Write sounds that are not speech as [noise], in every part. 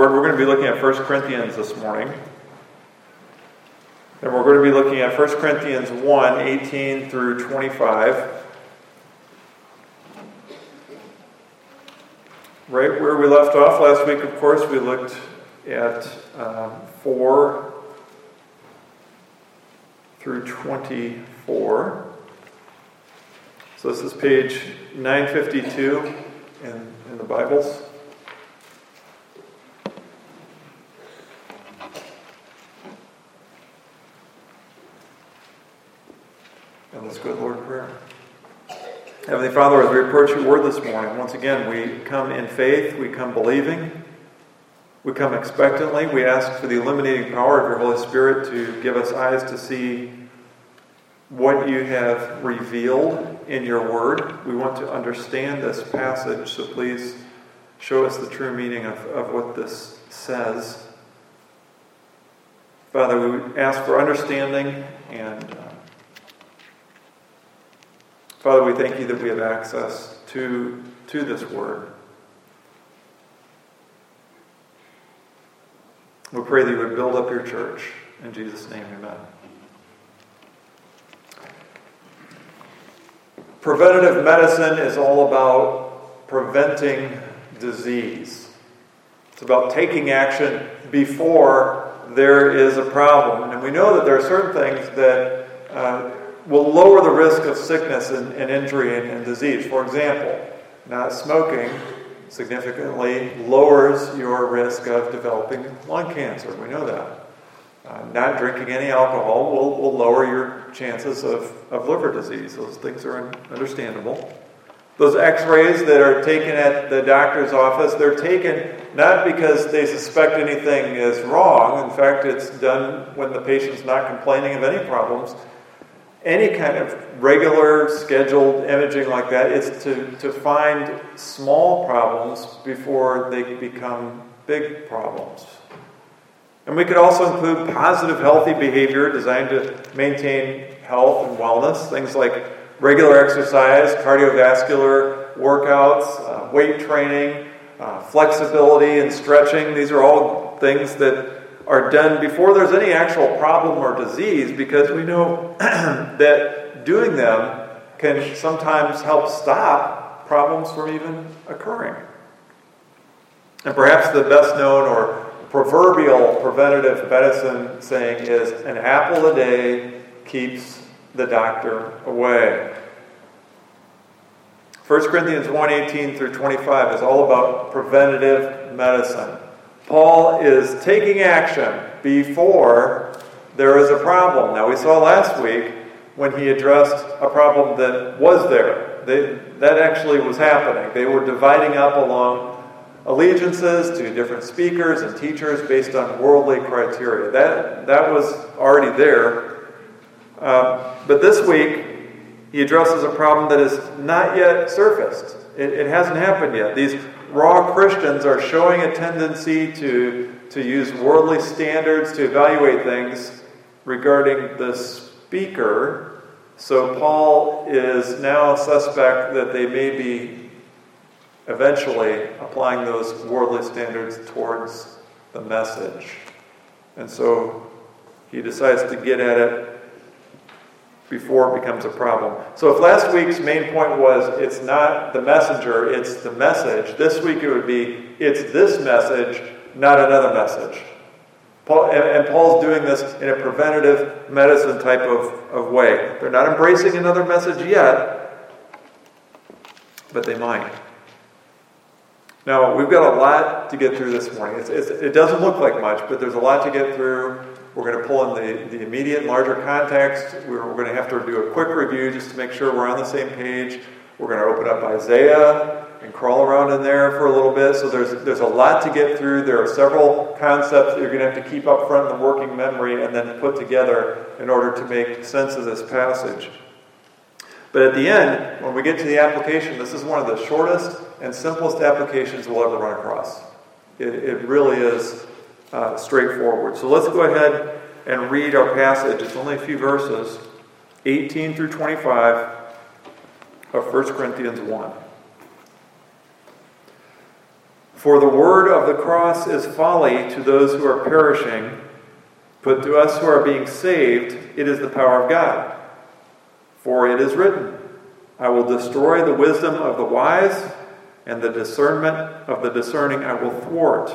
We're going to be looking at 1 Corinthians this morning. And we're going to be looking at 1 Corinthians 1 18 through 25. Right where we left off last week, of course, we looked at um, 4 through 24. So this is page 952 in, in the Bibles. And let's go to Lord in prayer. Heavenly Father, as we approach your word this morning, once again, we come in faith, we come believing, we come expectantly. We ask for the illuminating power of your Holy Spirit to give us eyes to see what you have revealed in your word. We want to understand this passage, so please show us the true meaning of, of what this says. Father, we ask for understanding and Father, we thank you that we have access to, to this word. We pray that you would build up your church. In Jesus' name, amen. Preventative medicine is all about preventing disease. It's about taking action before there is a problem. And we know that there are certain things that uh, will lower the risk of sickness and, and injury and, and disease. For example, not smoking significantly lowers your risk of developing lung cancer. We know that. Uh, not drinking any alcohol will, will lower your chances of, of liver disease. Those things are understandable. Those x rays that are taken at the doctor's office, they're taken not because they suspect anything is wrong. In fact, it's done when the patient's not complaining of any problems any kind of regular scheduled imaging like that is to, to find small problems before they become big problems. And we could also include positive, healthy behavior designed to maintain health and wellness, things like regular exercise, cardiovascular workouts, uh, weight training, uh, flexibility and stretching. These are all things that are done before there's any actual problem or disease because we know [clears throat] that doing them can sometimes help stop problems from even occurring. And perhaps the best known or proverbial preventative medicine saying is an apple a day keeps the doctor away. 1 Corinthians 1 18 through 25 is all about preventative medicine. Paul is taking action before there is a problem. Now, we saw last week when he addressed a problem that was there. They, that actually was happening. They were dividing up along allegiances to different speakers and teachers based on worldly criteria. That, that was already there. Uh, but this week, he addresses a problem that has not yet surfaced. It, it hasn't happened yet. These raw Christians are showing a tendency to, to use worldly standards to evaluate things regarding the speaker. So Paul is now a suspect that they may be eventually applying those worldly standards towards the message. And so he decides to get at it before it becomes a problem. So if last week's main point was it's not the messenger, it's the message, this week it would be it's this message, not another message. Paul, and, and, Paul's doing this in a preventative medicine type of, of way. They're not embracing another message yet, but they might. Now, we've got a lot to get through this morning. It's, it's, it doesn't look like much, but there's a lot to get through. We're going to pull in the, the immediate larger context. We're, we're going to have to do a quick review just to make sure we're on the same page. We're going to open up Isaiah and crawl around in there for a little bit. So there's, there's a lot to get through. There are several concepts that you're going to have to keep up front in the working memory and then put together in order to make sense of this passage. But at the end, when we get to the application, this is one of the shortest and simplest applications we'll ever run across. It, it really is uh, straightforward. So let's go ahead and read our passage. It's only a few verses 18 through 25 of 1 Corinthians 1. For the word of the cross is folly to those who are perishing, but to us who are being saved, it is the power of God. For it is written, I will destroy the wisdom of the wise, and the discernment of the discerning I will thwart.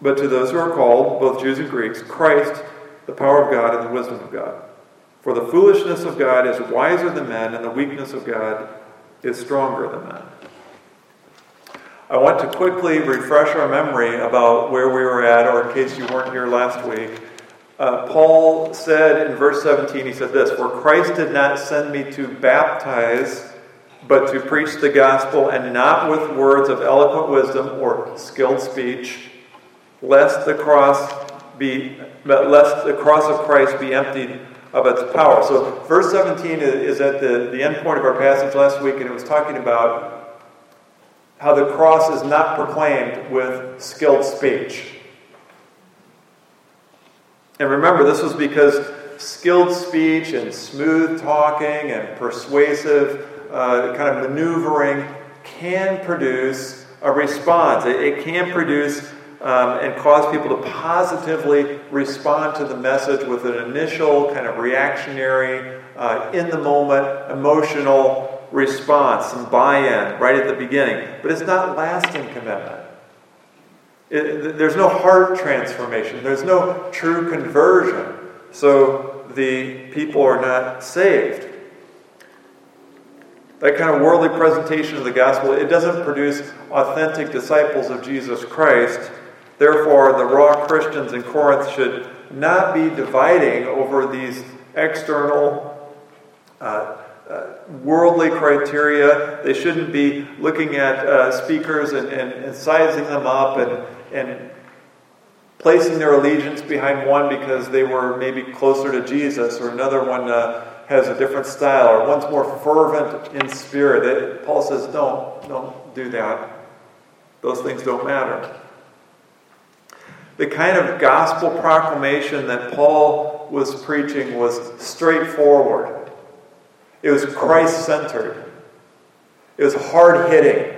But to those who are called, both Jews and Greeks, Christ, the power of God and the wisdom of God. For the foolishness of God is wiser than men, and the weakness of God is stronger than men. I want to quickly refresh our memory about where we were at, or in case you weren't here last week. Uh, Paul said in verse 17, he said this For Christ did not send me to baptize, but to preach the gospel, and not with words of eloquent wisdom or skilled speech, lest the cross be lest the cross of Christ be emptied of its power. So, verse 17 is at the, the end point of our passage last week, and it was talking about how the cross is not proclaimed with skilled speech. And remember, this was because skilled speech and smooth talking and persuasive uh, kind of maneuvering can produce a response. It, it can produce um, and cause people to positively respond to the message with an initial kind of reactionary, uh, in the moment, emotional response, some buy in right at the beginning. But it's not lasting commitment. It, there's no heart transformation, there's no true conversion. So the people are not saved. That kind of worldly presentation of the gospel, it doesn't produce authentic disciples of Jesus Christ. Therefore, the raw Christians in Corinth should not be dividing over these external uh, uh, worldly criteria. They shouldn't be looking at uh, speakers and, and, and, sizing them up and, and placing their allegiance behind one because they were maybe closer to Jesus, or another one uh, has a different style, or one's more fervent in spirit. It, Paul says, don't, don't do that. Those things don't matter the kind of gospel proclamation that Paul was preaching was straightforward. It was Christ centered. It was hard hitting.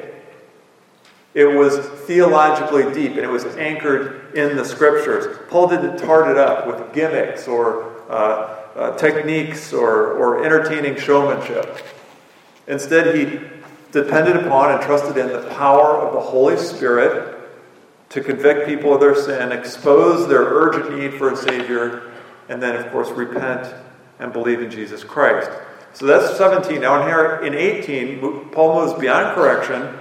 It was theologically deep and it was anchored in the scriptures. Paul didn't tart it up with gimmicks or uh, uh, techniques or, or entertaining showmanship. Instead, he depended upon and trusted in the power of the Holy Spirit to convict people of their sin, expose their urgent need for a Savior, and then, of course, repent and believe in Jesus Christ. So that's 17. Now, in, here, in 18, Paul moves beyond correction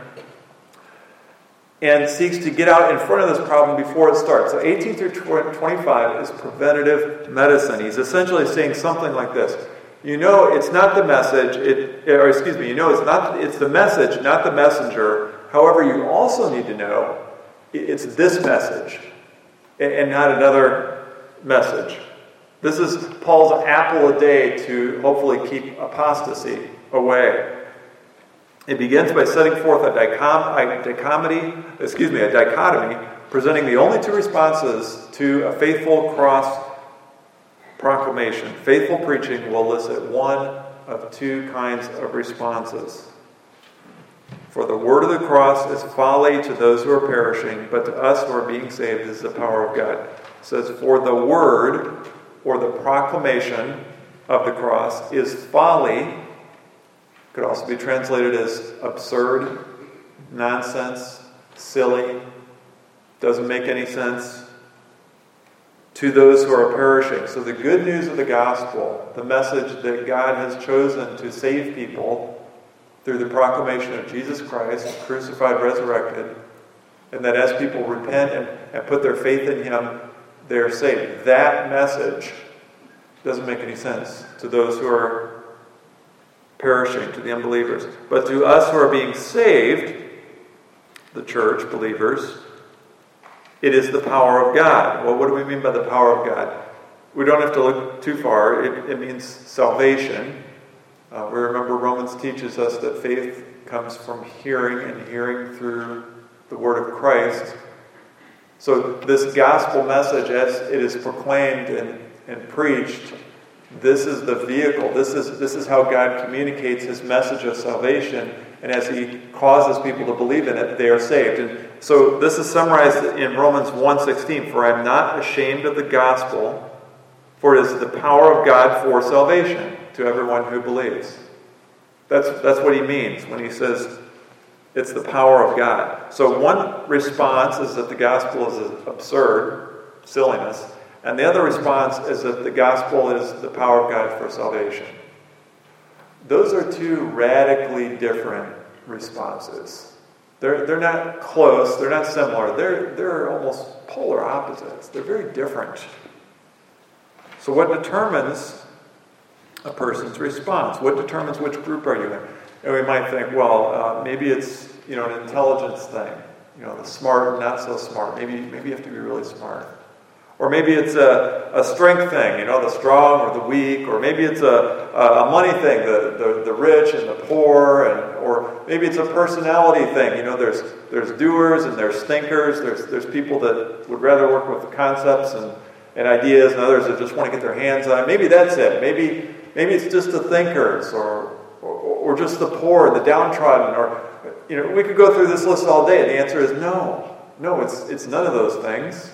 and seeks to get out in front of this problem before it starts. So 18 through 25 is preventative medicine. He's essentially saying something like this. You know it's not the message, it, or excuse me, you know it's not it's the message, not the messenger. However, you also need to know it's this message and not another message. This is Paul's apple a day to hopefully keep apostasy away. It begins by setting forth a, dichom- a dichotomy, excuse me, a dichotomy, presenting the only two responses to a faithful cross proclamation. Faithful preaching will elicit one of two kinds of responses. For the word of the cross is folly to those who are perishing, but to us who are being saved is the power of God. It says, For the word or the proclamation of the cross is folly. Could also be translated as absurd, nonsense, silly, doesn't make any sense to those who are perishing. So, the good news of the gospel, the message that God has chosen to save people, through the proclamation of Jesus Christ, crucified, resurrected, and that as people repent and, and put their faith in Him, they're saved. That message doesn't make any sense to those who are perishing, to the unbelievers. But to us who are being saved, the church, believers, it is the power of God. Well, what do we mean by the power of God? We don't have to look too far. It, it means salvation. Uh, we remember Romans teaches us that faith comes from hearing and hearing through the word of Christ. So, this gospel message, as it is proclaimed and, and preached, this is the vehicle. This is, this is how God communicates his message of salvation. And as he causes people to believe in it, they are saved. And so this is summarized in Romans 1.16. For I am not ashamed of the gospel, for it is the power of God for salvation to everyone who believes. That's, that's what he means when he says it's the power of God. So one response is that the gospel is absurd, silliness. And the other response is that the gospel is the power of God for salvation. Those are two radically different responses. They're, they're not close, they're not similar, they're, they're almost polar opposites. They're very different. So, what determines a person's response? What determines which group are you in? And we might think, well, uh, maybe it's you know an intelligence thing. You know, the smart, and not so smart. Maybe maybe you have to be really smart. Or maybe it's a, a strength thing, you know, the strong or the weak. Or maybe it's a, a money thing, the, the, the rich and the poor. And, or maybe it's a personality thing. You know, there's, there's doers and there's thinkers. There's, there's people that would rather work with the concepts and, and ideas and others that just want to get their hands on. Maybe that's it. Maybe, maybe it's just the thinkers or, or, or just the poor the downtrodden. Or, you know, we could go through this list all day. And the answer is no. No, it's, it's none of those things.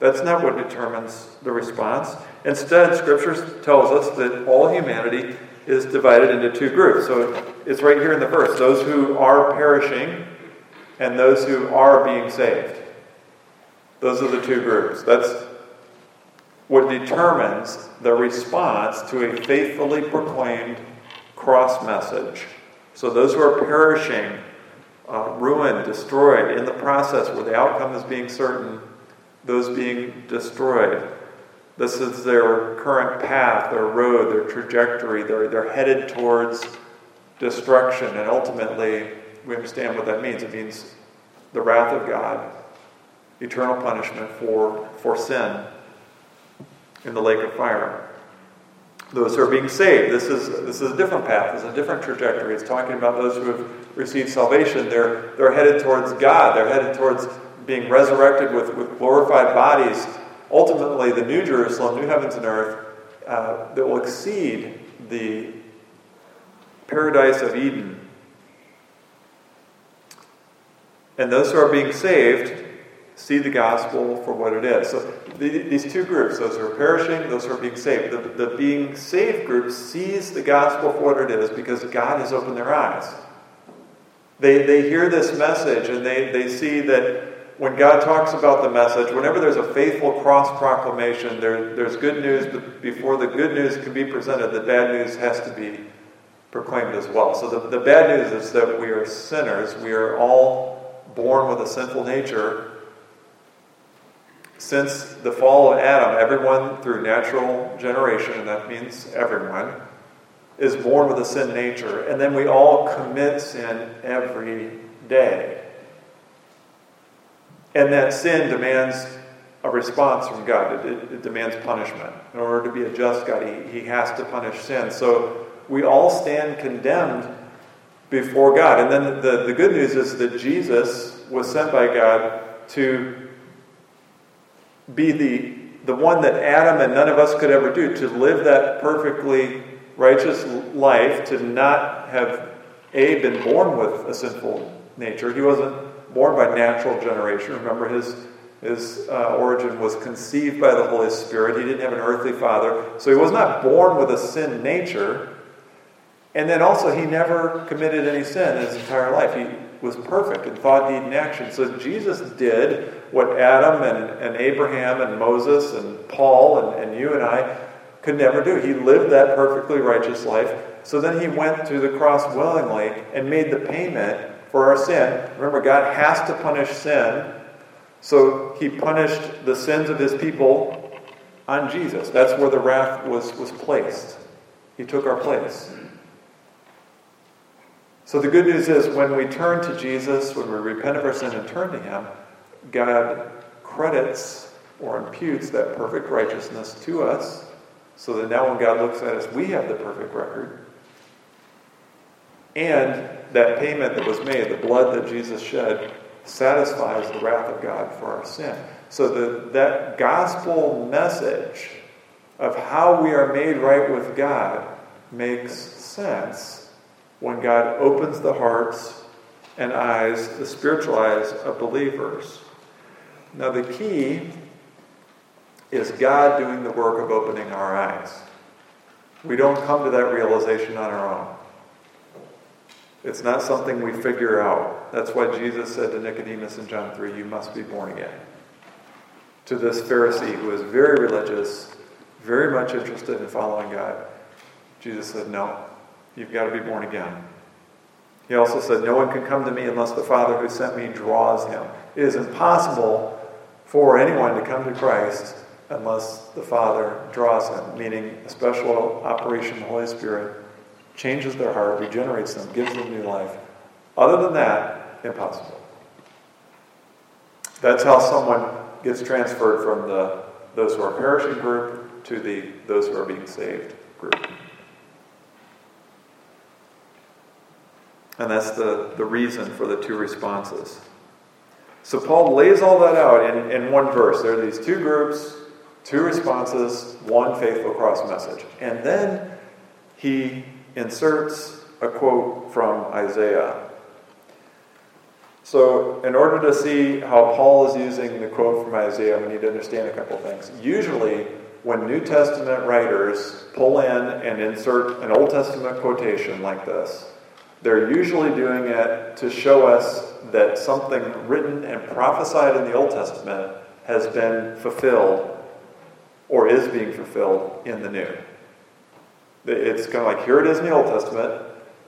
That's not what determines the response. Instead, Scripture tells us that all humanity is divided into two groups. So it's right here in the verse those who are perishing and those who are being saved. Those are the two groups. That's what determines the response to a faithfully proclaimed cross message. So those who are perishing, uh, ruined, destroyed in the process where the outcome is being certain those being destroyed. This is their current path, their road, their trajectory. They're, they're headed towards destruction. And ultimately, we understand what that means. It means the wrath of God, eternal punishment for, for sin in the lake of fire. Those who are being saved, this is, this is a different path, it's a different trajectory. It's talking about those who have received salvation. They're, they're headed towards God, they're headed towards being resurrected with, with glorified bodies, ultimately the new Jerusalem, new heavens and earth, uh, that will exceed the paradise of Eden. And those who are being saved see the gospel for what it is. So the, these two groups, those who are perishing, those who are being saved, the, the being saved group sees the gospel for what it is because God has opened their eyes. They, they hear this message and they, they see that when God talks about the message, whenever there's a faithful cross proclamation, there, there's good news, but before the good news can be presented, the bad news has to be proclaimed as well. So the, the bad news is that we are sinners. We are all born with a sinful nature. Since the fall of Adam, everyone through natural generation, and that means everyone, is born with a sin nature. And then we all commit sin every day. And that sin demands a response from God. It, it, it, demands punishment. In order to be a just God, he, he has to punish sin. So we all stand condemned before God. And then the, the good news is that Jesus was sent by God to be the, the one that Adam and none of us could ever do, to live that perfectly righteous life, to not have A, been born with a sinful nature. He wasn't born by natural generation. Remember, his, his uh, origin was conceived by the Holy Spirit. He didn't have an earthly father. So he was not born with a sin nature. And then also, he never committed any sin in his entire life. He was perfect in thought, deed, and action. So Jesus did what Adam and, and Abraham and Moses and Paul and, and you and I could never do. He lived that perfectly righteous life. So then he went to the cross willingly and made the payment for our sin. Remember, God has to punish sin. So he punished the sins of his people on Jesus. That's where the wrath was, was placed. He took our place. So the good news is when we turn to Jesus, when we repent of our sin and turn to Him, God credits or imputes that perfect righteousness to us, so that now when God looks at us, we have the perfect record. And that payment that was made, the blood that Jesus shed, satisfies the wrath of God for our sin. So the, that gospel message of how we are made right with God makes sense when God opens the hearts and eyes, the spiritual eyes of believers. Now, the key is God doing the work of opening our eyes. We don't come to that realization on our own. It's not something we figure out. That's why Jesus said to Nicodemus in John 3, You must be born again. To this Pharisee who is very religious, very much interested in following God, Jesus said, No, you've got to be born again. He also said, No one can come to me unless the Father who sent me draws him. It is impossible for anyone to come to Christ unless the Father draws him, meaning a special operation of the Holy Spirit changes their heart, regenerates them, gives them new life. Other than that, impossible. That's how someone gets transferred from the those who are perishing group to the those who are being saved group. And that's the, the reason for the two responses. So Paul lays all that out in, in one verse. There are these two groups, two responses, one faithful cross message. And then he inserts a quote from Isaiah. So, in order to see how Paul is using the quote from Isaiah, we need to understand a couple things. Usually, when New Testament writers pull in and insert an Old Testament quotation like this, they're usually doing it to show us that something written and prophesied in the Old Testament has been fulfilled or is being fulfilled in the New. It's kind of like here it is in the Old Testament,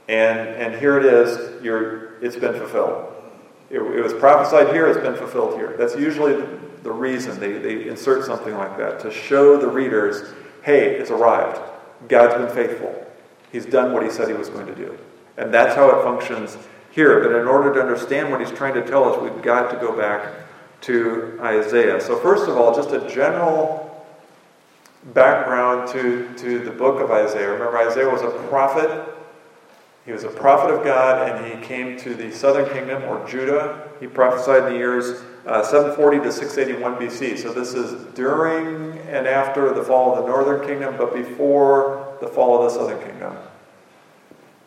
and, and here it is, you're, it's been fulfilled. It, it was prophesied here, it's been fulfilled here. That's usually the, reason they, they insert something like that to show the readers hey, it's arrived. God's been faithful. He's done what he said he was going to do. And that's how it functions here. But in order to understand what he's trying to tell us, we've got to go back to Isaiah. So, first of all, just a general background to, to the book of Isaiah. Remember, Isaiah was a prophet. He was a prophet of God, and he came to the southern kingdom, or Judah. He prophesied in the years uh, 740 to 681 BC. So this is during and after the fall of the northern kingdom, but before the fall of the southern kingdom.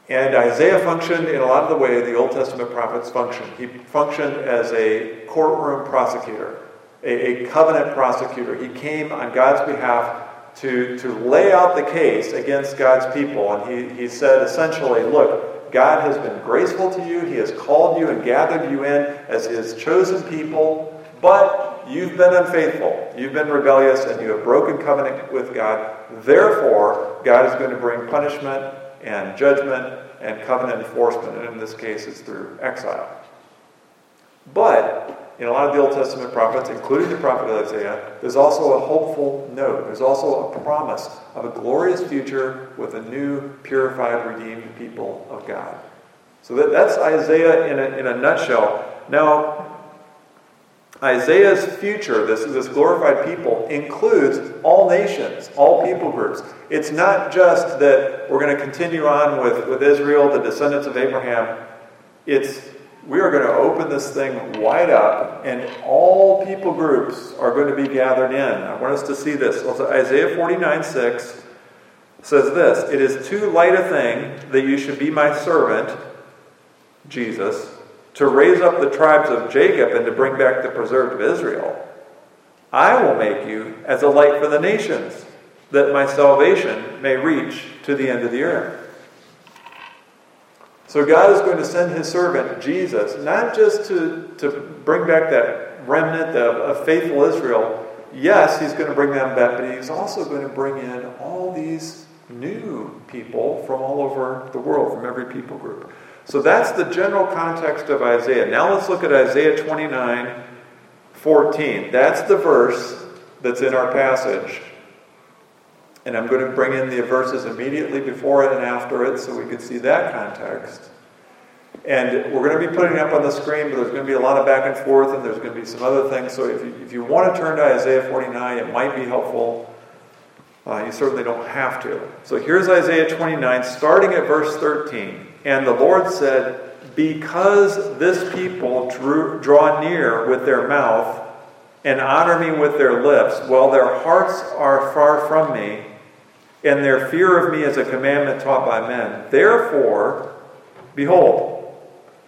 And Isaiah functioned in a lot of the way the Old Testament prophets functioned. He functioned as a courtroom prosecutor, a, a covenant prosecutor. He came on God's behalf to, to lay out the case against God's people. And he, he said essentially, look, God has been graceful to you. He has called you and gathered you in as his chosen people, but you've been unfaithful. You've been rebellious and you have broken covenant with God. Therefore, God is going to bring punishment and judgment and covenant enforcement. And in this case, it's through exile. But in a lot of the Old Testament prophets, including the prophet Isaiah, there's also a hopeful note. There's also a promise of a glorious future with a new, purified, redeemed people of God. So that, that's Isaiah in a, in a nutshell. Now, Isaiah's future, this, this glorified people, includes all nations, all people groups. It's not just that we're going to continue on with, with Israel, the descendants of Abraham. It's we are going to open this thing wide up, and all people groups are going to be gathered in. I want us to see this. Isaiah 49 6 says this It is too light a thing that you should be my servant, Jesus, to raise up the tribes of Jacob and to bring back the preserved of Israel. I will make you as a light for the nations, that my salvation may reach to the end of the earth. So God is going to send his servant, Jesus, not just to, to bring back that remnant of, of faithful Israel. Yes, he's going to bring them back, but he's also going to bring in all these new people from all over the world, from every people group. So that's the general context of Isaiah. Now let's look at Isaiah 29 14. That's the verse that's in our passage. And I'm going to bring in the verses immediately before it and after it so we can see that context. And we're going to be putting it up on the screen, but there's going to be a lot of back and forth, and there's going to be some other things. So if you, if you want to turn to Isaiah 49, it might be helpful. Uh, you certainly don't have to. So here's Isaiah 29, starting at verse 13. And the Lord said, Because this people drew, draw near with their mouth and honor me with their lips, while their hearts are far from me, and their fear of me is a commandment taught by men. Therefore, behold,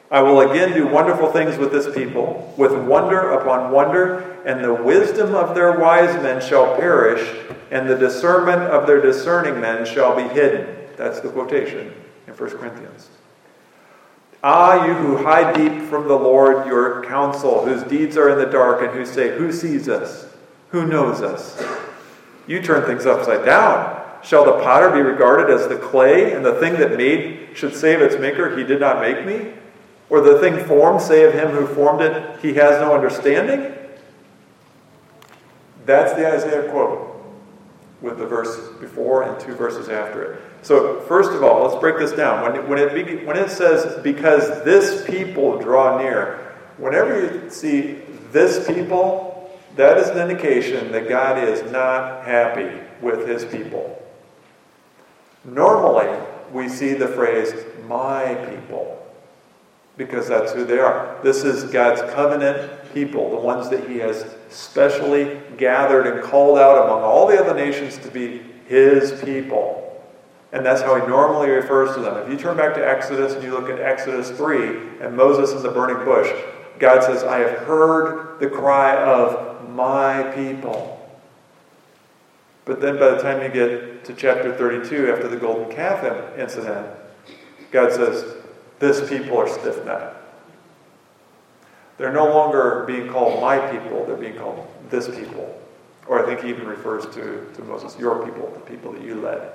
I will again do wonderful things with this people, with wonder upon wonder, and the wisdom of their wise men shall perish, and the discernment of their discerning men shall be hidden. That's the quotation in 1 Corinthians. Ah, you who hide deep from the Lord your counsel, whose deeds are in the dark, and who say, Who sees us? Who knows us? You turn things upside down. Shall the potter be regarded as the clay, and the thing that made should say of its maker, He did not make me? Or the thing formed say of him who formed it, He has no understanding? That's the Isaiah quote with the verse before and two verses after it. So, first of all, let's break this down. When, when, it, when it says, because this people draw near, whenever you see this people, that is an indication that God is not happy with his people. Normally, we see the phrase, my people, because that's who they are. This is God's covenant people, the ones that he has specially gathered and called out among all the other nations to be his people. And that's how he normally refers to them. If you turn back to Exodus and you look at Exodus 3 and Moses in the burning bush, God says, I have heard the cry of my people. But then by the time you get to chapter 32, after the golden calf incident, God says, This people are stiff necked. They're no longer being called my people, they're being called this people. Or I think he even refers to, to Moses, your people, the people that you led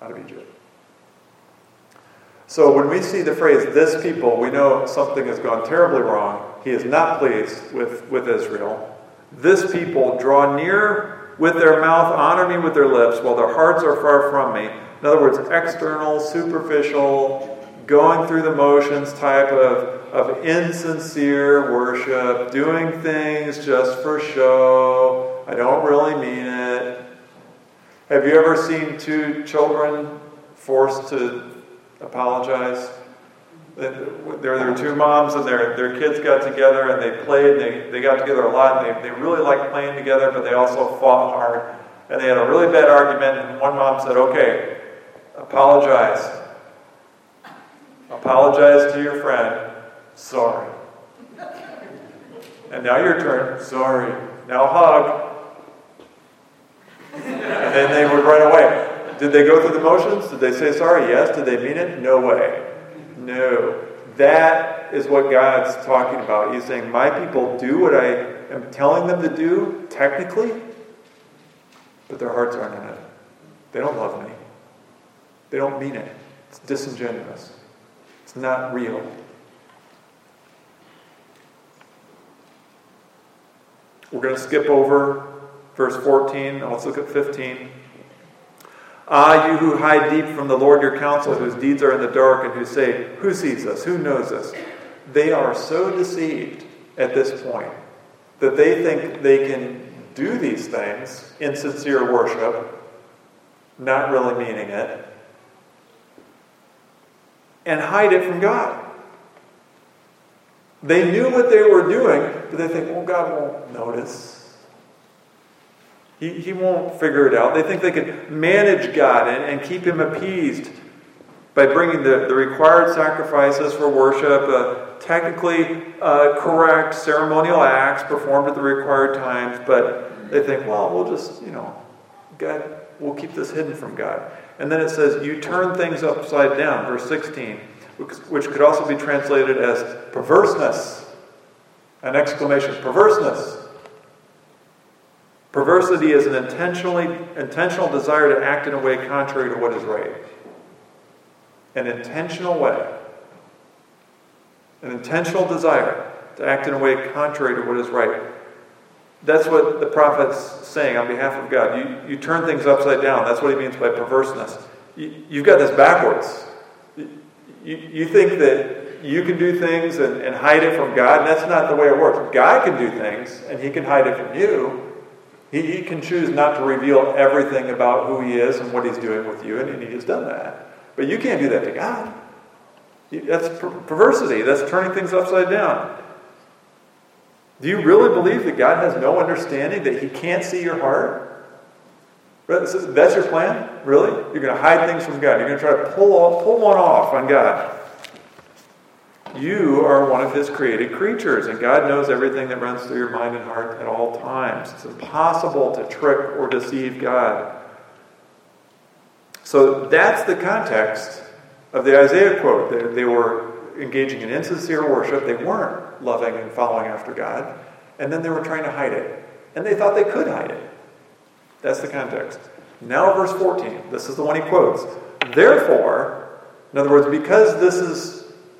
out of Egypt. So when we see the phrase this people, we know something has gone terribly wrong. He is not pleased with, with Israel. This people draw near with their mouth, honor me with their lips, while their hearts are far from me. In other words, external, superficial, going through the motions type of, of insincere worship, doing things just for show. I don't really mean it. Have you ever seen two children forced to apologize? There, were two moms and their, their kids got together and they played. They, they got together a lot and they, they really liked playing together, but they also fought hard. And they had a really bad argument, and one mom said, Okay, apologize. Apologize to your friend. Sorry. And now your turn. Sorry. Now hug and then they would run away. Did they go through the motions? Did they say sorry? Yes. Did they mean it? No way. No. That is what God's talking about. He's saying, My people do what I am telling them to do, technically, but their hearts aren't in it. They don't love me. They don't mean it. It's disingenuous. It's not real. We're going to skip over verse 14. Let's look at 15. Ah, you who hide deep from the Lord your counsel, whose deeds are in the dark, and who say, Who sees us? Who knows us? They are so deceived at this point that they think they can do these things in sincere worship, not really meaning it, and hide it from God. They knew what they were doing, but they think, well, God won't notice. He, he won't figure it out. They think they can manage God and, and keep him appeased by bringing the, the required sacrifices for worship, uh, technically uh, correct ceremonial acts performed at the required times, but they think, well, we'll just, you know, God, we'll keep this hidden from God. And then it says, you turn things upside down, verse 16, which, which could also be translated as perverseness. An exclamation, perverseness. Perversity is an intentionally intentional desire to act in a way contrary to what is right. An intentional way. An intentional desire to act in a way contrary to what is right. That's what the prophet's saying on behalf of God. You, you turn things upside down. That's what he means by perverseness. You, you've got this backwards. You, you think that you can do things and, and hide it from God, and that's not the way it works. God can do things, and He can hide it from you. He, he can choose not to reveal everything about who He is and what He's doing with you, and, He has done that. But you can't do that to God. That's perversity. That's turning things upside down. Do you really believe that God has no understanding, that He can't see your heart? That's your plan? Really? You're going to hide things from God. You're going to try to pull, off, pull one off on God. You are one of His created creatures, and God knows everything that runs through your mind and heart at all times. It's impossible to trick or deceive God. So that's the context of the Isaiah quote. They, they were engaging in insincere worship, they weren't loving and following after God, and then they were trying to hide it. And they thought they could hide it. That's the context. Now, verse 14. This is the one he quotes. Therefore, in other words, because this is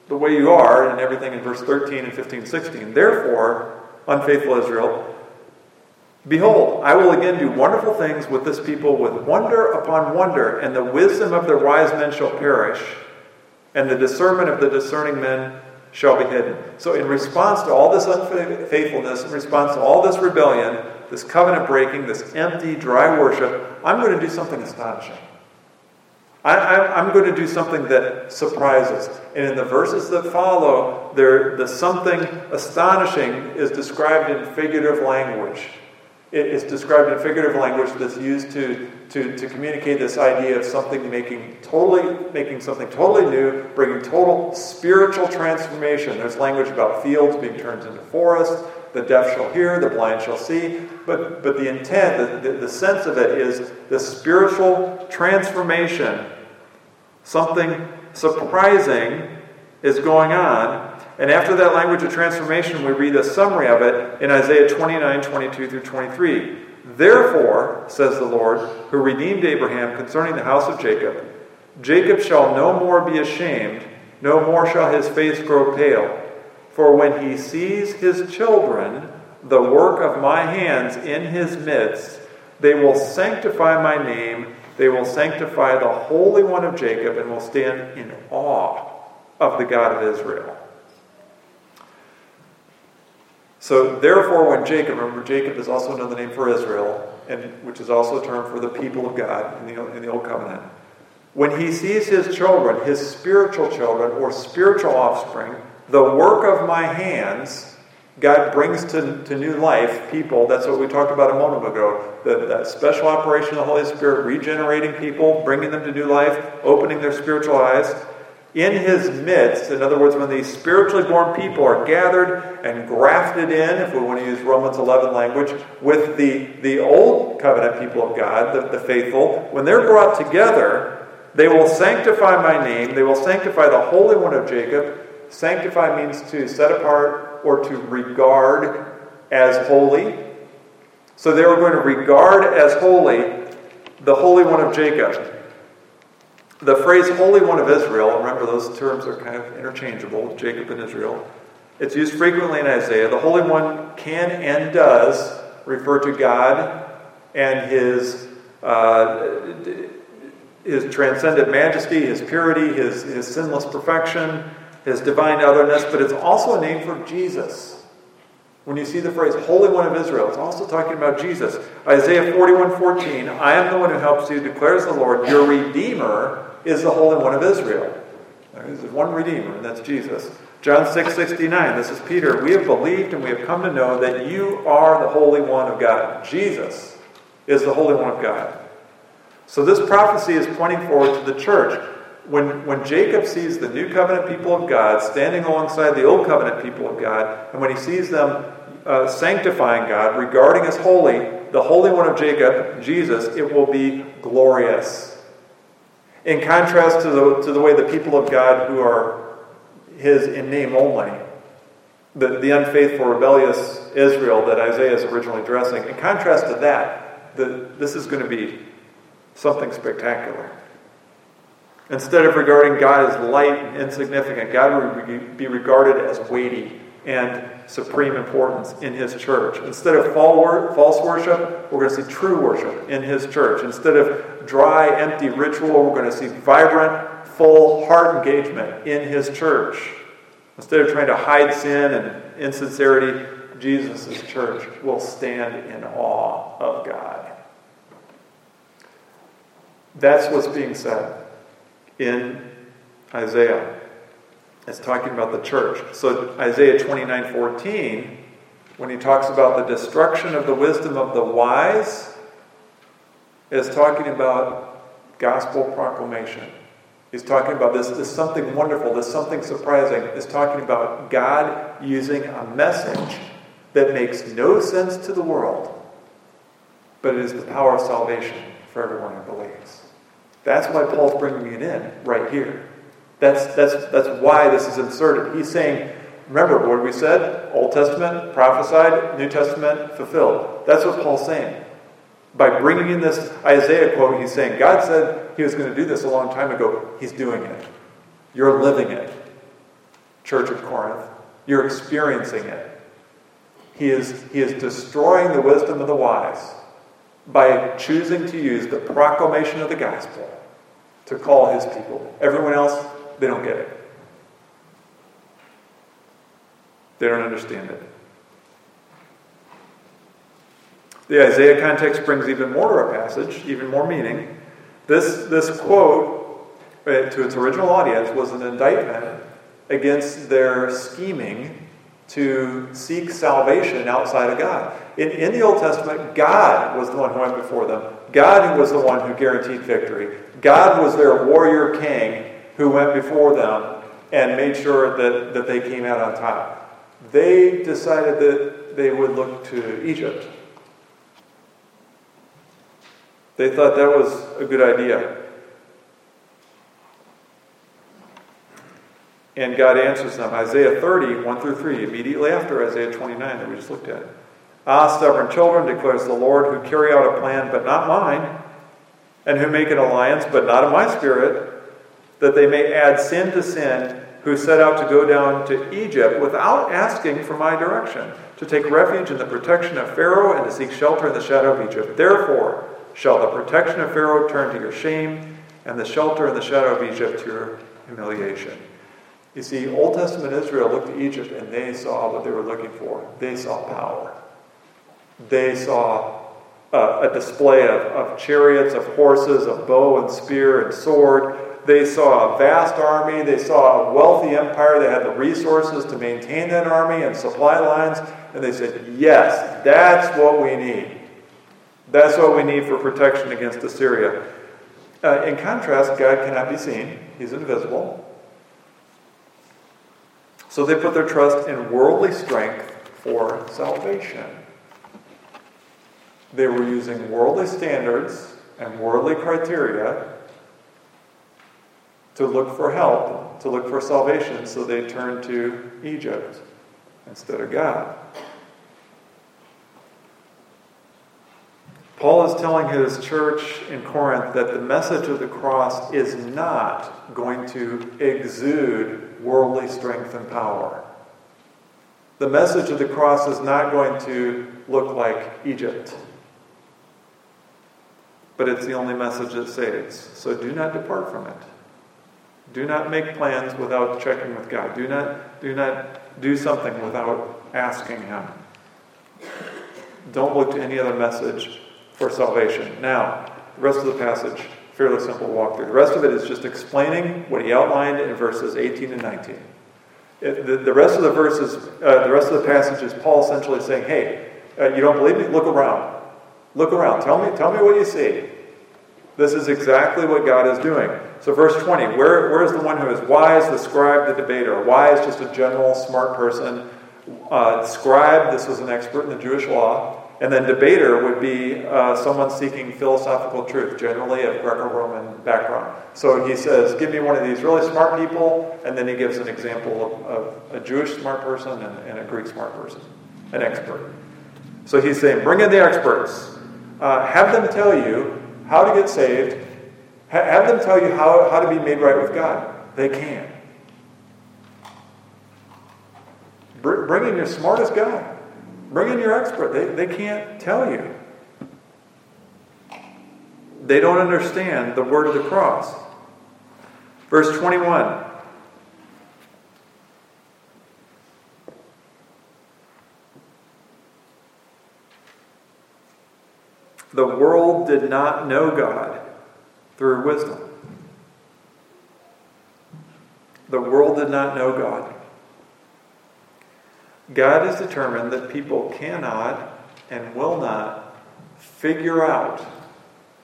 the way you are, and everything in verse 13 and 15, and 16, therefore, unfaithful Israel, behold, I will again do wonderful things with this people with wonder upon wonder, and the wisdom of their wise men shall perish, and the discernment of the discerning men shall be hidden. So, in response to all this unfaithfulness, in response to all this rebellion, this covenant breaking, this empty, dry worship, I'm going to do something astonishing. I, am going to do something that surprises. And in the verses that follow, there, the something astonishing is described in figurative language. It is described in figurative language that's used to, to, to communicate this idea of something making totally making something totally new, bringing total spiritual transformation. There's language about fields being turned into forests, the deaf shall hear, the blind shall see. But, but the intent, the, the, the sense of it is the spiritual transformation. Something surprising is going on. And after that language of transformation, we read a summary of it in Isaiah 29 22 through 23. Therefore, says the Lord, who redeemed Abraham concerning the house of Jacob, Jacob shall no more be ashamed, no more shall his face grow pale. For when he sees his children, the work of my hands in his midst, they will sanctify my name, they will sanctify the Holy One of Jacob, and will stand in awe of the God of Israel. So, therefore, when Jacob, remember, Jacob is also another name for Israel, and which is also a term for the people of God in the, in the Old Covenant. When he sees his children, his spiritual children, or spiritual offspring, the work of my hands, God brings to, to new life people. That's what we talked about a moment ago. The, that special operation of the Holy Spirit, regenerating people, bringing them to new life, opening their spiritual eyes. In his midst, in other words, when these spiritually born people are gathered and grafted in, if we want to use Romans 11 language, with the, the old covenant people of God, the, the faithful, when they're brought together, they will sanctify my name, they will sanctify the Holy One of Jacob, Sanctify means to set apart or to regard as holy. So they were going to regard as holy the Holy One of Jacob. The phrase Holy One of Israel, remember those terms are kind of interchangeable, Jacob and Israel. It's used frequently in Isaiah. The Holy One can and does refer to God and His, uh, his transcendent majesty, His purity, His, his sinless perfection, his divine otherness, but it's also a name for Jesus. When you see the phrase Holy One of Israel, it's also talking about Jesus. Isaiah 41 14, I am the one who helps you, declares the Lord. Your Redeemer is the Holy One of Israel. There's one Redeemer, and that's Jesus. John 6 69, this is Peter. We have believed and we have come to know that you are the Holy One of God. Jesus is the Holy One of God. So this prophecy is pointing forward to the church when, when Jacob sees the new covenant people of God standing alongside the old covenant people of God, and when he sees them uh, sanctifying God, regarding as holy, the Holy One of Jacob, Jesus, it will be glorious. In contrast to the, to the way the people of God who are his in name only, the, the unfaithful, rebellious Israel that Isaiah is originally addressing, in contrast to that, the, this is going to be something spectacular. Instead of regarding God as light and insignificant, God would be regarded as weighty and supreme importance in His church. Instead of false worship, we're going to see true worship in His church. Instead of dry, empty ritual, we're going to see vibrant, full heart engagement in His church. Instead of trying to hide sin and insincerity, Jesus' church will stand in awe of God. That's what's being said in Isaiah. It's talking about the church. So Isaiah 29 14, when he talks about the destruction of the wisdom of the wise, is talking about gospel proclamation. He's talking about this, this something wonderful, this something surprising. He's talking about God using a message that makes no sense to the world, but it is the power of salvation for everyone who believes. That's why Paul's bringing it in right here. That's, that's, that's why this is inserted. He's saying, remember what we said? Old Testament prophesied, New Testament fulfilled. That's what Paul's saying. By bringing in this Isaiah quote, he's saying, God said he was going to do this a long time ago. He's doing it. You're living it, Church of Corinth. You're experiencing it. He is, he is destroying the wisdom of the wise by choosing to use the proclamation of the gospel to call his people. Everyone else, they don't get it. They don't understand it. The Isaiah context brings even more to our passage, even more meaning. This, this quote, uh, to its original audience, was an indictment against their scheming to seek salvation outside of God. In, in the Old Testament, God was the one who went before them. God who was the one who guaranteed victory. God was their warrior king who went before them and made sure that, that they came out on top. They decided that they would look to Egypt. They thought that was a good idea. And God answers them. Isaiah 30, 1 through 3, immediately after Isaiah 29 that we just looked at. Ah, stubborn children, declares the Lord, who carry out a plan, but not mine, and who make an alliance, but not of my spirit, that they may add sin to sin, who set out to go down to Egypt without asking for my direction, to take refuge in the protection of Pharaoh and to seek shelter in the shadow of Egypt. Therefore shall the protection of Pharaoh turn to your shame, and the shelter in the shadow of Egypt to your humiliation. You see, Old Testament Israel looked to Egypt and they saw what they were looking for. They saw power. They saw uh, a display of, of chariots, of horses, of bow and spear and sword. They saw a vast army. They saw a wealthy empire that had the resources to maintain that army and supply lines. And they said, Yes, that's what we need. That's what we need for protection against Assyria. Uh, in contrast, God cannot be seen, He's invisible. So they put their trust in worldly strength for salvation. They were using worldly standards and worldly criteria to look for help, to look for salvation, so they turned to Egypt instead of God. Paul is telling his church in Corinth that the message of the cross is not going to exude worldly strength and power. The message of the cross is not going to look like Egypt. But it's the only message that saves. So do not depart from it. Do not make plans without checking with God. Do not, do not do something without asking Him. Don't look to any other message for salvation. Now, the rest of the passage, fairly simple walkthrough. The rest of it is just explaining what he outlined in verses 18 and 19. It, the, the, rest of the verses, uh, the rest of the passage is Paul essentially saying, "Hey, uh, you don't believe me? Look around. Look around. Tell me, tell me what you see." This is exactly what God is doing. So, verse 20, where, where is the one who is wise, the scribe, the debater? Wise, is just a general, smart person. Uh, scribe, this was an expert in the Jewish law. And then debater would be uh, someone seeking philosophical truth, generally of Greco-Roman background. So he says, give me one of these really smart people, and then he gives an example of, of a Jewish smart person and, and, a Greek smart person, an expert. So he's saying, bring in the experts. Uh, have them tell you how to get saved. Ha- have them tell you how, how to be made right with God. They can. Br- bring in your smartest guy. Bring in your expert. They, they can't tell you. They don't understand the word of the cross. Verse 21 The world did not know God through wisdom. The world did not know God. God has determined that people cannot and will not figure out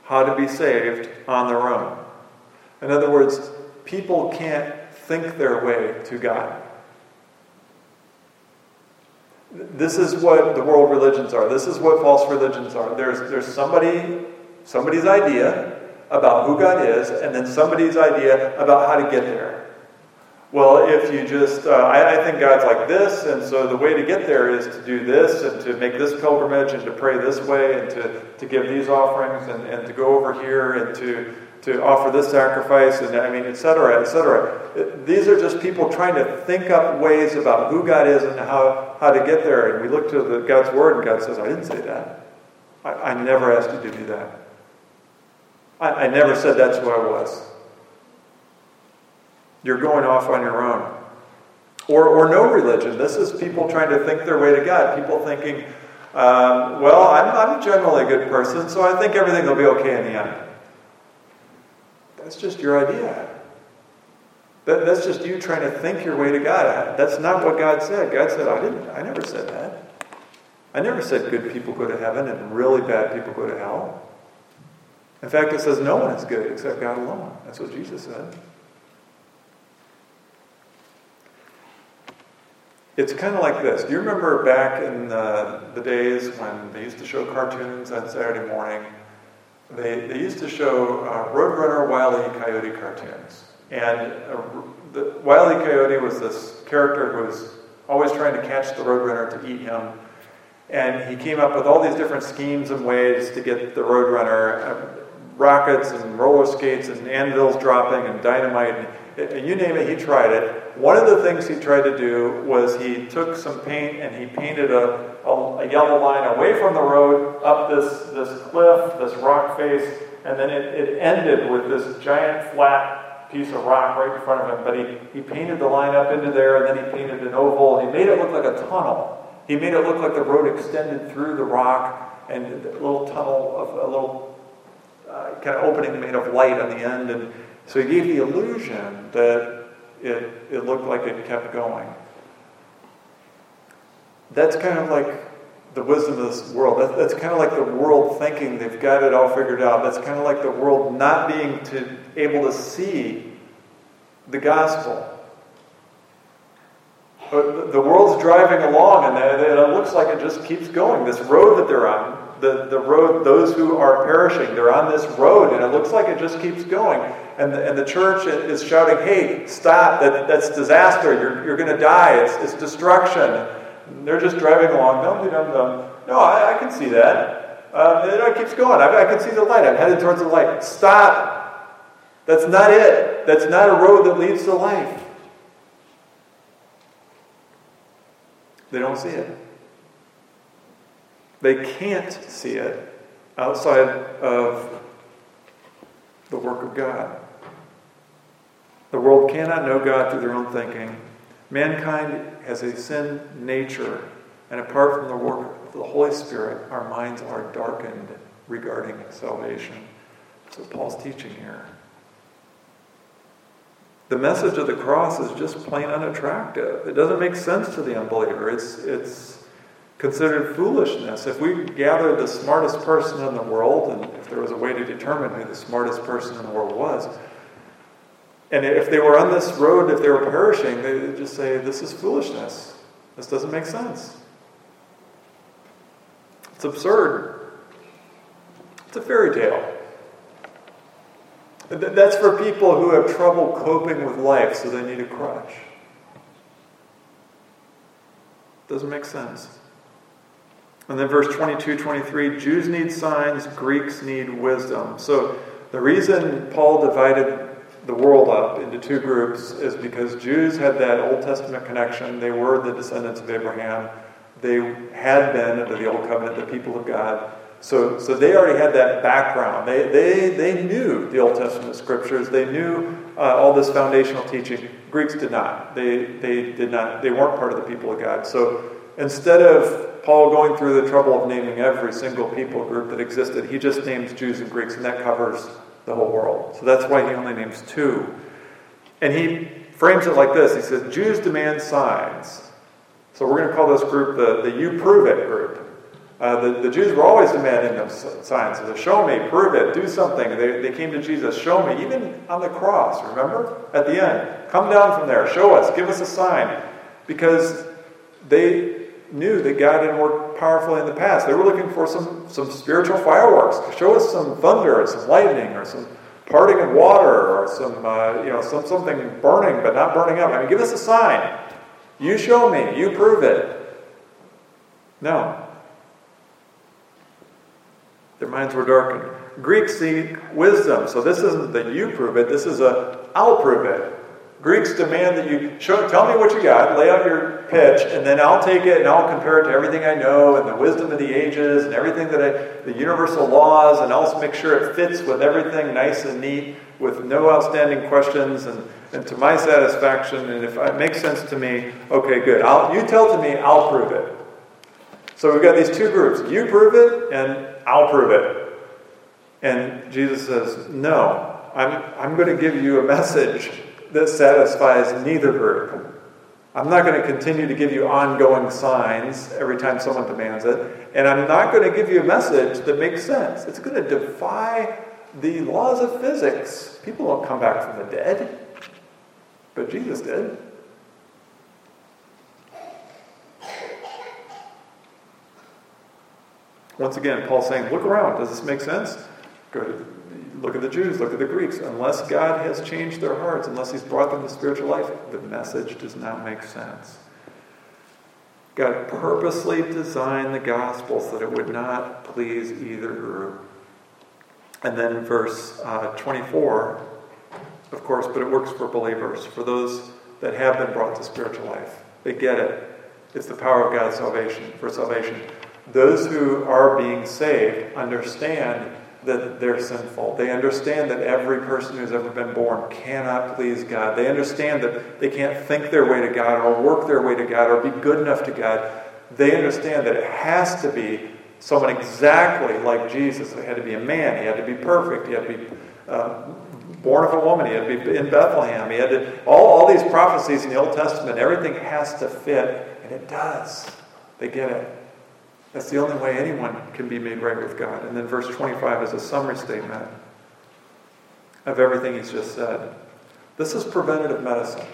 how to be saved on their own. In other words, people can't think their way to God. This is what the world religions are. This is what false religions are. There's, there's somebody, somebody's idea about who God is, and then somebody's idea about how to get there. Well, if you just, uh, I, I, think God's like this, and so the way to get there is to do this, and to make this pilgrimage, and to pray this way, and to, to give these offerings, and, and to go over here, and to, to offer this sacrifice, and I mean, etc., etc. These are just people trying to think up ways about who God is and how, how to get there. And we look to the, God's Word, and God says, I didn't say that. I, I never asked you to do that. I, I never said that's who I was. You're going off on your own. Or, or no religion. This is people trying to think their way to God. People thinking, um, well, I'm, I'm generally a good person, so I think everything will be okay in the end. That's just your idea. That, that's just you trying to think your way to God. That's not what God said. God said, I didn't. I never said that. I never said good people go to heaven and really bad people go to hell. In fact, it says no one is good except God alone. That's what Jesus said. It's kind of like this. Do you remember back in the, the days when they used to show cartoons on Saturday morning? They, they used to show uh, Roadrunner Wile E. Coyote cartoons. And uh, the, Wile E. Coyote was this character who was always trying to catch the Roadrunner to eat him. And he came up with all these different schemes and ways to get the Roadrunner uh, rockets and roller skates and anvils dropping and dynamite. And, you name it, he tried it. One of the things he tried to do was he took some paint and he painted a, a, a yellow line away from the road up this, this cliff, this rock face, and then it, it ended with this giant flat piece of rock right in front of him. But he, he painted the line up into there, and then he painted an oval. He made it look like a tunnel. He made it look like the road extended through the rock and a little tunnel of a little uh, kind of opening made of light on the end. And so he gave the illusion that it, it looked like it kept going. That's kind of like the wisdom of this world. That, that's kind of like the world thinking they've got it all figured out. That's kind of like the world not being to, able to see the gospel. But the world's driving along, and it looks like it just keeps going. This road that they're on, the, the road, those who are perishing, they're on this road, and it looks like it just keeps going. And the, and the church is shouting, hey, stop, that, that's disaster, you're, you're going to die, it's, it's destruction. And they're just driving along, dum dum dum. No, I, I can see that. Um, and it keeps going. I, I can see the light. I'm headed towards the light. Stop. That's not it. That's not a road that leads to life. They don't see it. They can't see it outside of the work of God. The world cannot know God through their own thinking. Mankind has a sin nature, and apart from the work of the Holy Spirit, our minds are darkened regarding salvation. That's what Paul's teaching here. The message of the cross is just plain unattractive. It doesn't make sense to the unbeliever. It's, it's considered foolishness. If we gathered the smartest person in the world, and if there was a way to determine who the smartest person in the world was, and if they were on this road, if they were perishing, they would just say, This is foolishness. This doesn't make sense. It's absurd. It's a fairy tale. That's for people who have trouble coping with life, so they need a crutch. Doesn't make sense. And then verse 22, 23 Jews need signs, Greeks need wisdom. So the reason Paul divided the world up into two groups is because Jews had that Old Testament connection. They were the descendants of Abraham. They had been, under the Old Covenant, the people of God. So, so they already had that background. They, they, they knew the Old Testament scriptures. They knew uh, all this foundational teaching. Greeks did not. They, they did not. They weren't part of the people of God. So instead of Paul going through the trouble of naming every single people group that existed. He just names Jews and Greeks, and that covers the whole world. So that's why he only names two. And he frames it like this He says, Jews demand signs. So we're going to call this group the, the You Prove It group. Uh, the, the Jews were always demanding them signs. So show me, prove it, do something. They, they came to Jesus, show me, even on the cross, remember? At the end. Come down from there, show us, give us a sign. Because they knew that God had worked powerfully in the past. They were looking for some, some spiritual fireworks. Show us some thunder or some lightning or some parting of water or some, uh, you know, some, something burning but not burning up. I mean, give us a sign. You show me. You prove it. No. Their minds were darkened. Greeks seek wisdom. So this isn't that you prove it, this is a I'll prove it. Greeks demand that you show, tell me what you got, lay out your pitch, and then I'll take it and I'll compare it to everything I know and the wisdom of the ages and everything that I, the universal laws, and I'll make sure it fits with everything nice and neat with no outstanding questions and, and to my satisfaction. And if it makes sense to me, okay, good. I'll, you tell to me, I'll prove it. So we've got these two groups. You prove it, and I'll prove it. And Jesus says, No, I'm, I'm going to give you a message that satisfies neither group. I'm not going to continue to give you ongoing signs every time someone demands it. And I'm not going to give you a message that makes sense. It's going to defy the laws of physics. People don't come back from the dead, but Jesus did. Once again, Paul's saying, look around. Does this make sense? Go to, look at the Jews, look at the Greeks. Unless God has changed their hearts, unless He's brought them to spiritual life, the message does not make sense. God purposely designed the gospel so that it would not please either group. And then in verse uh, 24, of course, but it works for believers, for those that have been brought to spiritual life. They get it. It's the power of God's salvation, for salvation. Those who are being saved understand that they're sinful. They understand that every person who's ever been born cannot please God. They understand that they can't think their way to God or work their way to God or be good enough to God. They understand that it has to be someone exactly like Jesus. It had to be a man. He had to be perfect. He had to be uh, born of a woman. He had to be in Bethlehem. He had to, all, all these prophecies in the Old Testament, everything has to fit, and it does. They get it. That's the only way anyone can be made right with God. And then verse 25 is a summary statement of everything he's just said. This is preventative medicine.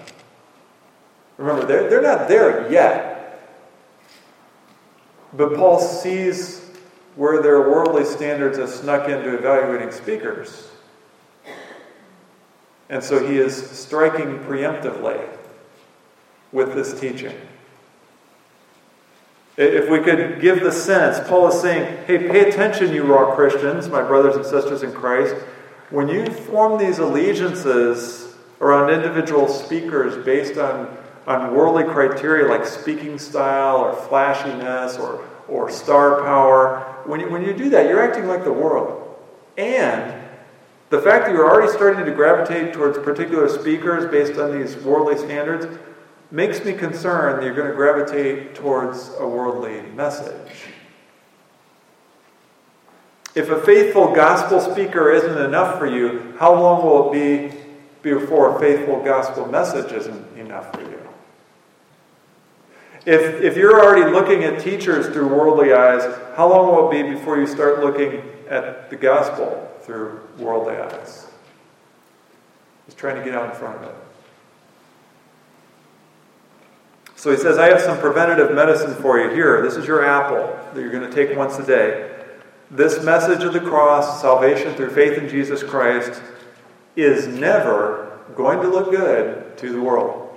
Remember, they're, they're not there yet. But Paul sees where their worldly standards have snuck into evaluating speakers. And so he is striking preemptively with this teaching. If we could give the sense, Paul is saying, hey, pay attention, you raw Christians, my brothers and sisters in Christ. When you form these allegiances around individual speakers based on, on worldly criteria like speaking style or flashiness or, or star power, when you, when you do that, you're acting like the world. And the fact that you're already starting to gravitate towards particular speakers based on these worldly standards makes me concerned that you're going to gravitate towards a worldly message. If a faithful gospel speaker isn't enough for you, how long will it be before a faithful gospel message isn't enough for you? If, if you're already looking at teachers through worldly eyes, how long will it be before you start looking at the gospel through worldly eyes? Just trying to get out in front of it. So he says, I have some preventative medicine for you. Here, this is your apple that you're going to take once a day. This message of the cross, salvation through faith in Jesus Christ, is never going to look good to the world.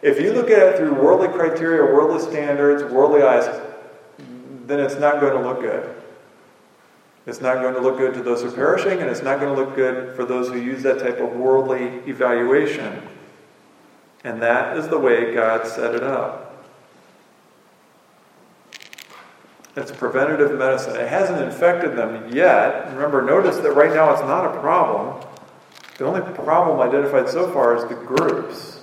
If you look at it through worldly criteria, worldly standards, worldly eyes, then it's not going to look good. It's not going to look good to those who are perishing, and it's not going to look good for those who use that type of worldly evaluation. And that is the way God set it up. It's preventative medicine. It hasn't infected them yet. Remember, notice that right now it's not a problem. The only problem identified so far is the groups.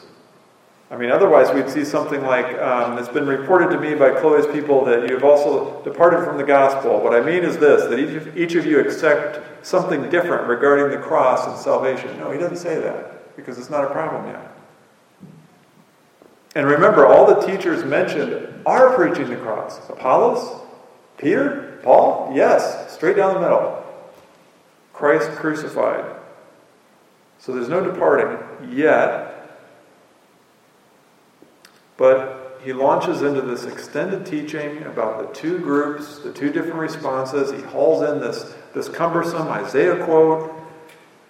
I mean, otherwise, we'd see something like um, it's been reported to me by Chloe's people that you've also departed from the gospel. What I mean is this that each of, each of you accept something different regarding the cross and salvation. No, he doesn't say that because it's not a problem yet. And remember, all the teachers mentioned are preaching the cross Apollos, Peter, Paul, yes, straight down the middle. Christ crucified. So there's no departing yet. But he launches into this extended teaching about the two groups, the two different responses. He hauls in this, this cumbersome Isaiah quote,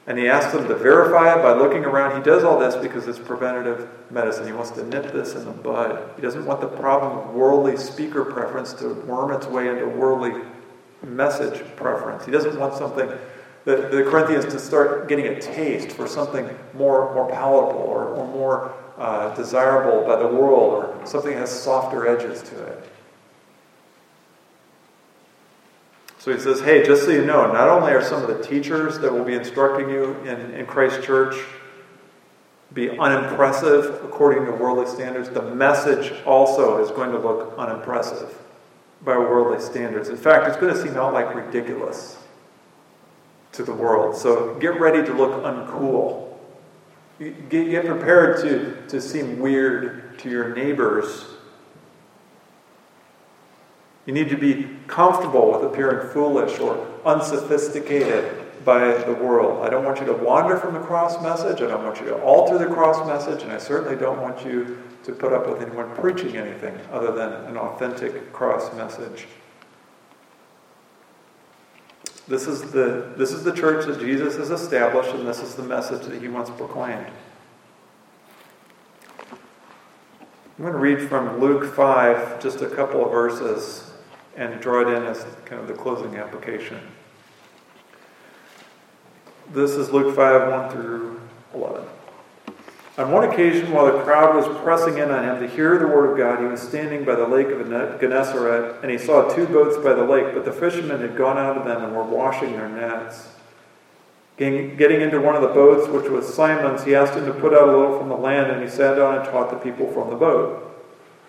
and he asks them to verify it by looking around. He does all this because it's preventative medicine. He wants to nip this in the bud. He doesn't want the problem of worldly speaker preference to worm its way into worldly message preference. He doesn't want something the, the Corinthians to start getting a taste for something more, more palatable or, or more uh, desirable by the world or something that has softer edges to it. So he says, hey, just so you know, not only are some of the teachers that will be instructing you in, in Christ Church be unimpressive according to worldly standards, the message also is going to look unimpressive by worldly standards. In fact, it's going to seem outright ridiculous to the world. So get ready to look uncool. Get, get prepared to, to seem weird to your neighbors. You need to be comfortable with appearing foolish or unsophisticated by the world. I don't want you to wander from the cross message. I don't want you to alter the cross message. And I certainly don't want you to put up with anyone preaching anything other than an authentic cross message. This is the, this is the church that Jesus has established, and this is the message that he wants proclaimed. I'm going to read from Luke 5, just a couple of verses, and draw it in as kind of the closing application. This is Luke 5, 1 through 11. On one occasion, while the crowd was pressing in on him to hear the word of God, he was standing by the lake of Gennesaret, and he saw two boats by the lake, but the fishermen had gone out of them and were washing their nets. Getting into one of the boats, which was Simon's, he asked him to put out a little from the land, and he sat down and taught the people from the boat.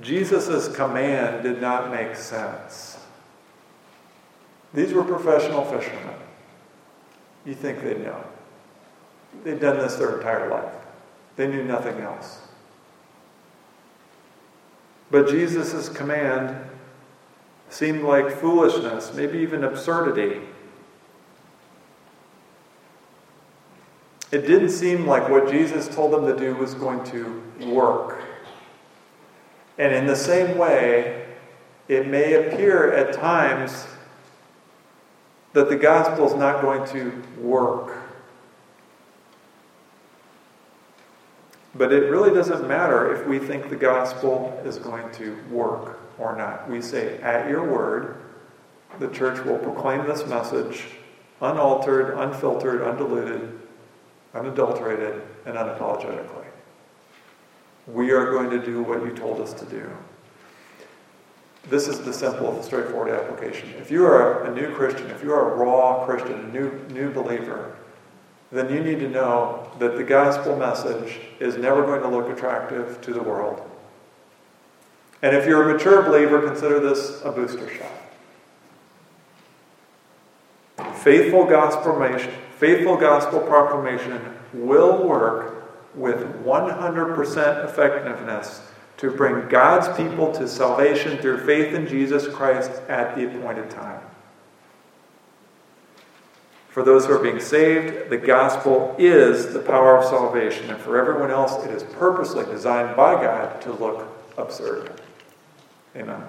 Jesus' command did not make sense. These were professional fishermen. You think they'd know. They'd done this their entire life. They knew nothing else. But Jesus' command seemed like foolishness, maybe even absurdity. It didn't seem like what Jesus told them to do was going to work. And in the same way, it may appear at times that the gospel is not going to work. But it really doesn't matter if we think the gospel is going to work or not. We say, at your word, the church will proclaim this message unaltered, unfiltered, undiluted, unadulterated, and unapologetically. We are going to do what you told us to do. This is the simple, straightforward application. If you are a new Christian, if you are a raw Christian, a new, new believer, then you need to know that the gospel message is never going to look attractive to the world. And if you're a mature believer, consider this a booster shot. Faithful gospel faithful gospel proclamation will work with 100% effectiveness to bring God's people to salvation through faith in Jesus Christ at the appointed time. For those who are being saved, the gospel is the power of salvation, and for everyone else, it is purposely designed by God to look absurd. Amen.